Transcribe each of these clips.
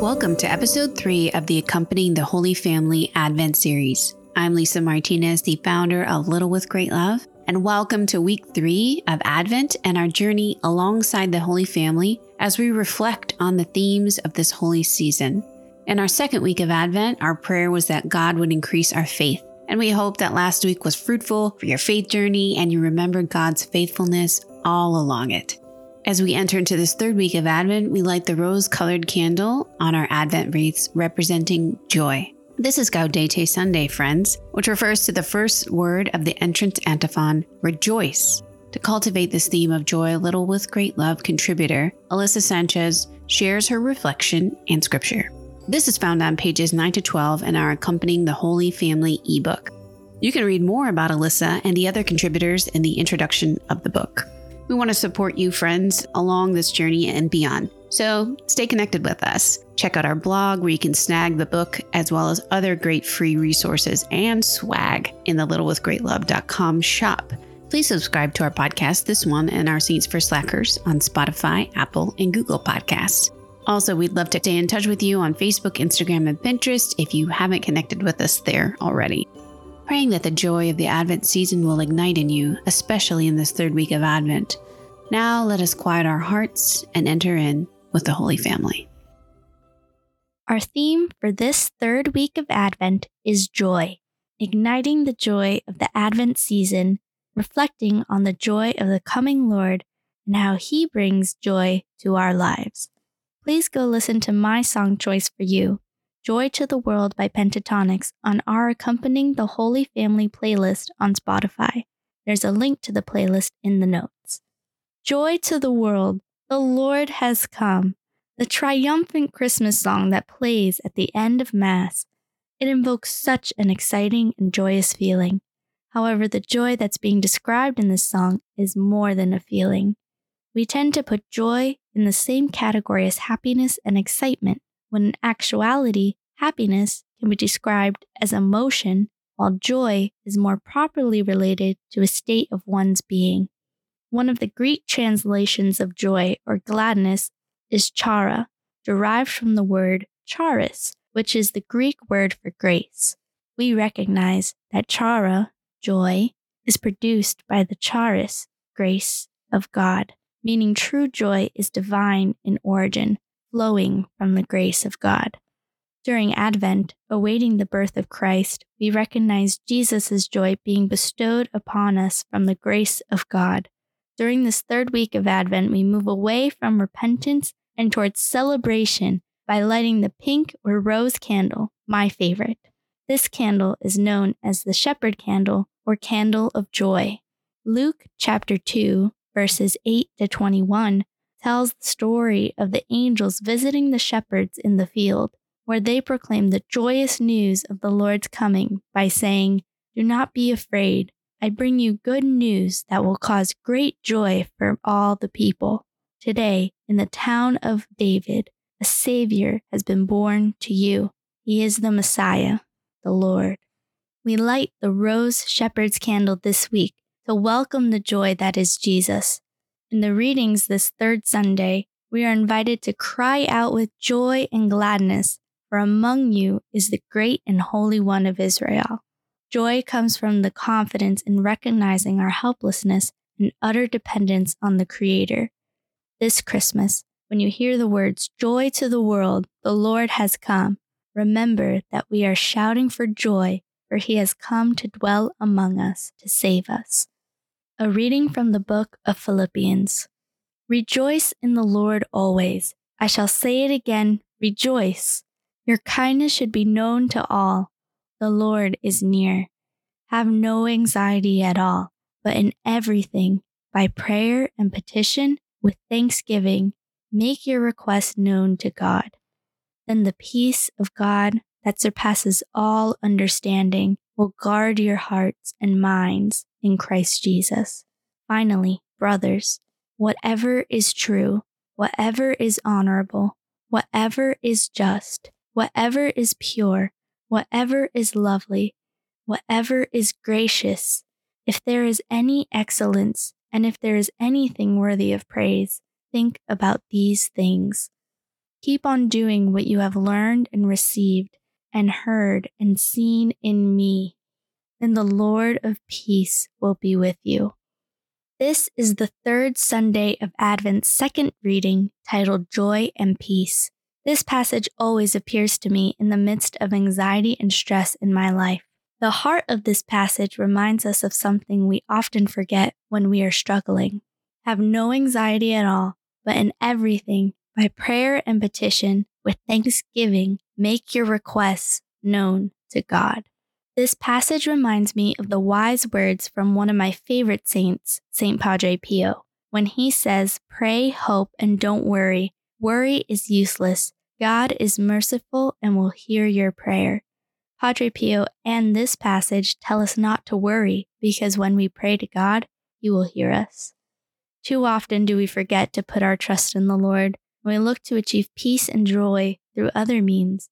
Welcome to episode three of the Accompanying the Holy Family Advent series. I'm Lisa Martinez, the founder of Little with Great Love, and welcome to week three of Advent and our journey alongside the Holy Family as we reflect on the themes of this holy season. In our second week of Advent, our prayer was that God would increase our faith. And we hope that last week was fruitful for your faith journey and you remembered God's faithfulness all along it. As we enter into this third week of Advent, we light the rose colored candle on our Advent wreaths representing joy. This is Gaudete Sunday, friends, which refers to the first word of the entrance antiphon, rejoice. To cultivate this theme of joy, Little with Great Love contributor Alyssa Sanchez shares her reflection and scripture. This is found on pages 9 to 12 in our accompanying the Holy Family ebook. You can read more about Alyssa and the other contributors in the introduction of the book. We want to support you, friends, along this journey and beyond. So stay connected with us. Check out our blog where you can snag the book as well as other great free resources and swag in the littlewithgreatlove.com shop. Please subscribe to our podcast, this one and our Saints for Slackers on Spotify, Apple, and Google Podcasts. Also, we'd love to stay in touch with you on Facebook, Instagram, and Pinterest if you haven't connected with us there already praying that the joy of the Advent season will ignite in you, especially in this third week of Advent. Now let us quiet our hearts and enter in with the Holy Family. Our theme for this third week of Advent is joy, igniting the joy of the Advent season, reflecting on the joy of the coming Lord and how He brings joy to our lives. Please go listen to my song choice for you Joy to the World by Pentatonix on our accompanying the Holy Family playlist on Spotify. There's a link to the playlist in the notes. Joy to the World, the Lord has come, the triumphant Christmas song that plays at the end of Mass. It invokes such an exciting and joyous feeling. However, the joy that's being described in this song is more than a feeling. We tend to put joy in the same category as happiness and excitement when in actuality, happiness can be described as emotion, while joy is more properly related to a state of one's being. One of the Greek translations of joy or gladness is chara, derived from the word charis, which is the Greek word for grace. We recognize that chara, joy, is produced by the charis, grace of God, meaning true joy is divine in origin, flowing from the grace of God. During Advent, awaiting the birth of Christ, we recognize Jesus' joy being bestowed upon us from the grace of God. During this third week of Advent, we move away from repentance and towards celebration by lighting the pink or rose candle, my favorite. This candle is known as the shepherd candle or candle of joy. Luke chapter 2, verses 8 to 21 tells the story of the angels visiting the shepherds in the field, where they proclaim the joyous news of the Lord's coming by saying, Do not be afraid. I bring you good news that will cause great joy for all the people. Today, in the town of David, a Savior has been born to you. He is the Messiah, the Lord. We light the rose shepherd's candle this week to welcome the joy that is Jesus. In the readings this third Sunday, we are invited to cry out with joy and gladness, for among you is the great and holy one of Israel. Joy comes from the confidence in recognizing our helplessness and utter dependence on the Creator. This Christmas, when you hear the words, Joy to the world, the Lord has come, remember that we are shouting for joy, for he has come to dwell among us to save us. A reading from the book of Philippians. Rejoice in the Lord always. I shall say it again, rejoice. Your kindness should be known to all. The Lord is near. Have no anxiety at all, but in everything, by prayer and petition, with thanksgiving, make your requests known to God. Then the peace of God that surpasses all understanding will guard your hearts and minds in Christ Jesus. Finally, brothers, whatever is true, whatever is honorable, whatever is just, whatever is pure, whatever is lovely, whatever is gracious, if there is any excellence, and if there is anything worthy of praise, think about these things. Keep on doing what you have learned and received and heard and seen in me. Then the Lord of peace will be with you. This is the third Sunday of Advent's second reading titled Joy and Peace. This passage always appears to me in the midst of anxiety and stress in my life. The heart of this passage reminds us of something we often forget when we are struggling. Have no anxiety at all, but in everything, by prayer and petition, with thanksgiving, make your requests known to God. This passage reminds me of the wise words from one of my favorite saints, St. Padre Pio, when he says, Pray, hope, and don't worry. Worry is useless. God is merciful and will hear your prayer. Padre Pio and this passage tell us not to worry because when we pray to God, He will hear us. Too often do we forget to put our trust in the Lord when we look to achieve peace and joy through other means,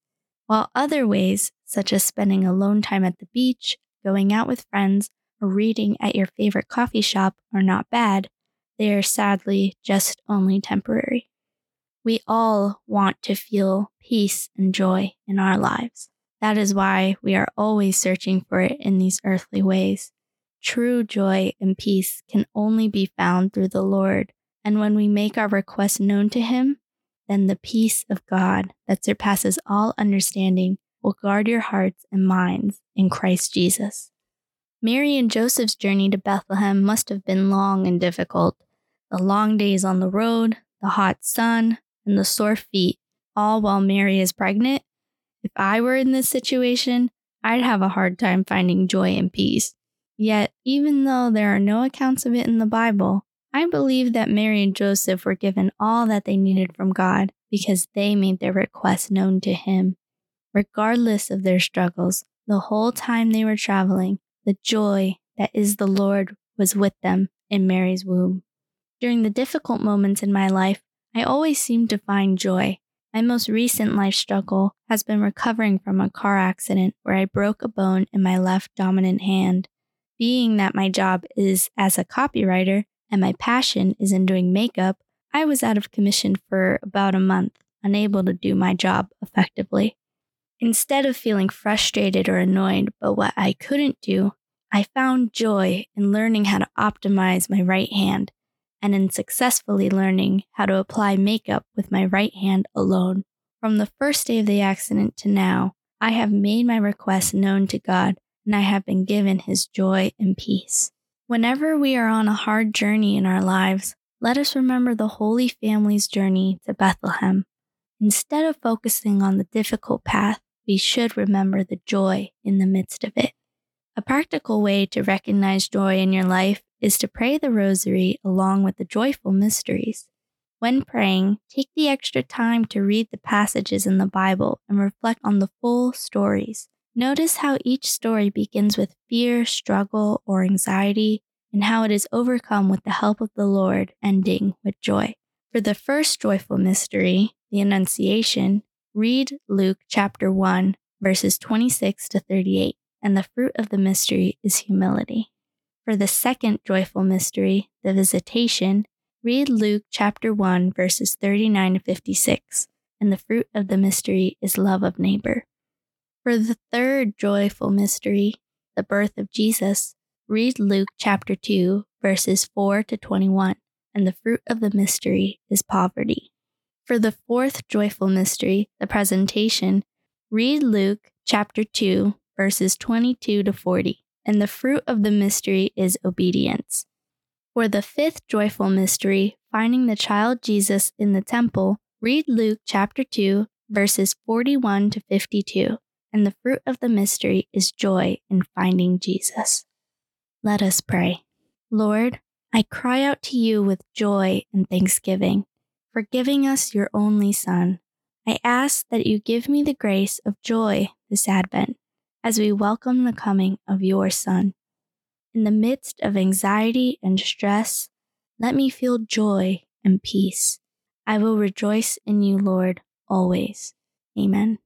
while other ways, such as spending alone time at the beach, going out with friends, or reading at your favorite coffee shop, are not bad, they are sadly just only temporary. We all want to feel peace and joy in our lives. That is why we are always searching for it in these earthly ways. True joy and peace can only be found through the Lord, and when we make our requests known to Him, then the peace of God that surpasses all understanding will guard your hearts and minds in Christ Jesus. Mary and Joseph's journey to Bethlehem must have been long and difficult. The long days on the road, the hot sun, and the sore feet, all while Mary is pregnant if I were in this situation, I'd have a hard time finding joy and peace. Yet, even though there are no accounts of it in the Bible, I believe that Mary and Joseph were given all that they needed from God because they made their requests known to Him. Regardless of their struggles, the whole time they were traveling, the joy that is the Lord was with them in Mary's womb. During the difficult moments in my life, I always seemed to find joy. My most recent life struggle has been recovering from a car accident where I broke a bone in my left dominant hand. Being that my job is as a copywriter and my passion is in doing makeup, I was out of commission for about a month, unable to do my job effectively. Instead of feeling frustrated or annoyed by what I couldn't do, I found joy in learning how to optimize my right hand and in successfully learning how to apply makeup with my right hand alone. From the first day of the accident to now, I have made my request known to God and I have been given His joy and peace. Whenever we are on a hard journey in our lives, let us remember the Holy Family's journey to Bethlehem. Instead of focusing on the difficult path, we should remember the joy in the midst of it. A practical way to recognize joy in your life is to pray the rosary along with the joyful mysteries. When praying, take the extra time to read the passages in the Bible and reflect on the full stories. Notice how each story begins with fear, struggle, or anxiety, and how it is overcome with the help of the Lord, ending with joy. For the first joyful mystery, the Annunciation, read Luke chapter 1, verses 26 to 38, and the fruit of the mystery is humility. For the second joyful mystery, the Visitation, read Luke chapter 1, verses 39 to 56, and the fruit of the mystery is love of neighbor. For the third joyful mystery, the birth of Jesus, read Luke chapter 2, verses 4 to 21, and the fruit of the mystery is poverty. For the fourth joyful mystery, the presentation, read Luke chapter 2, verses 22 to 40, and the fruit of the mystery is obedience. For the fifth joyful mystery, finding the child Jesus in the temple, read Luke chapter 2, verses 41 to 52, and the fruit of the mystery is joy in finding Jesus. Let us pray. Lord, I cry out to you with joy and thanksgiving for giving us your only Son. I ask that you give me the grace of joy this Advent as we welcome the coming of your Son. In the midst of anxiety and stress, let me feel joy and peace. I will rejoice in you, Lord, always. Amen.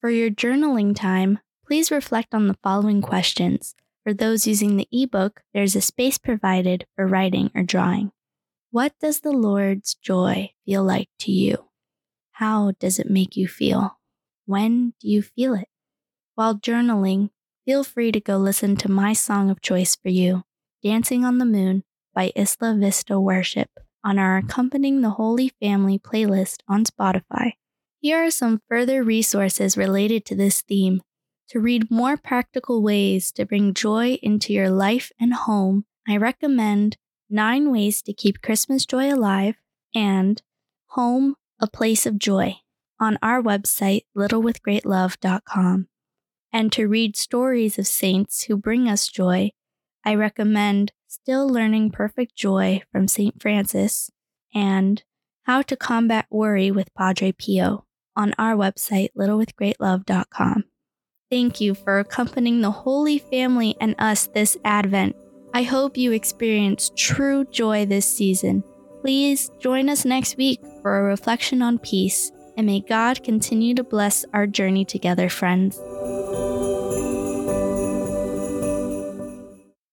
For your journaling time, please reflect on the following questions. For those using the ebook, there's a space provided for writing or drawing. What does the Lord's joy feel like to you? How does it make you feel? When do you feel it? While journaling, feel free to go listen to my song of choice for you, Dancing on the Moon by Isla Vista Worship, on our Accompanying the Holy Family playlist on Spotify. Here are some further resources related to this theme. To read more practical ways to bring joy into your life and home, I recommend Nine Ways to Keep Christmas Joy Alive and Home, a Place of Joy on our website, littlewithgreatlove.com. And to read stories of saints who bring us joy, I recommend Still Learning Perfect Joy from St. Francis and How to Combat Worry with Padre Pio on our website, littlewithgreatlove.com. Thank you for accompanying the Holy Family and us this Advent. I hope you experience true joy this season. Please join us next week for a reflection on peace, and may God continue to bless our journey together, friends.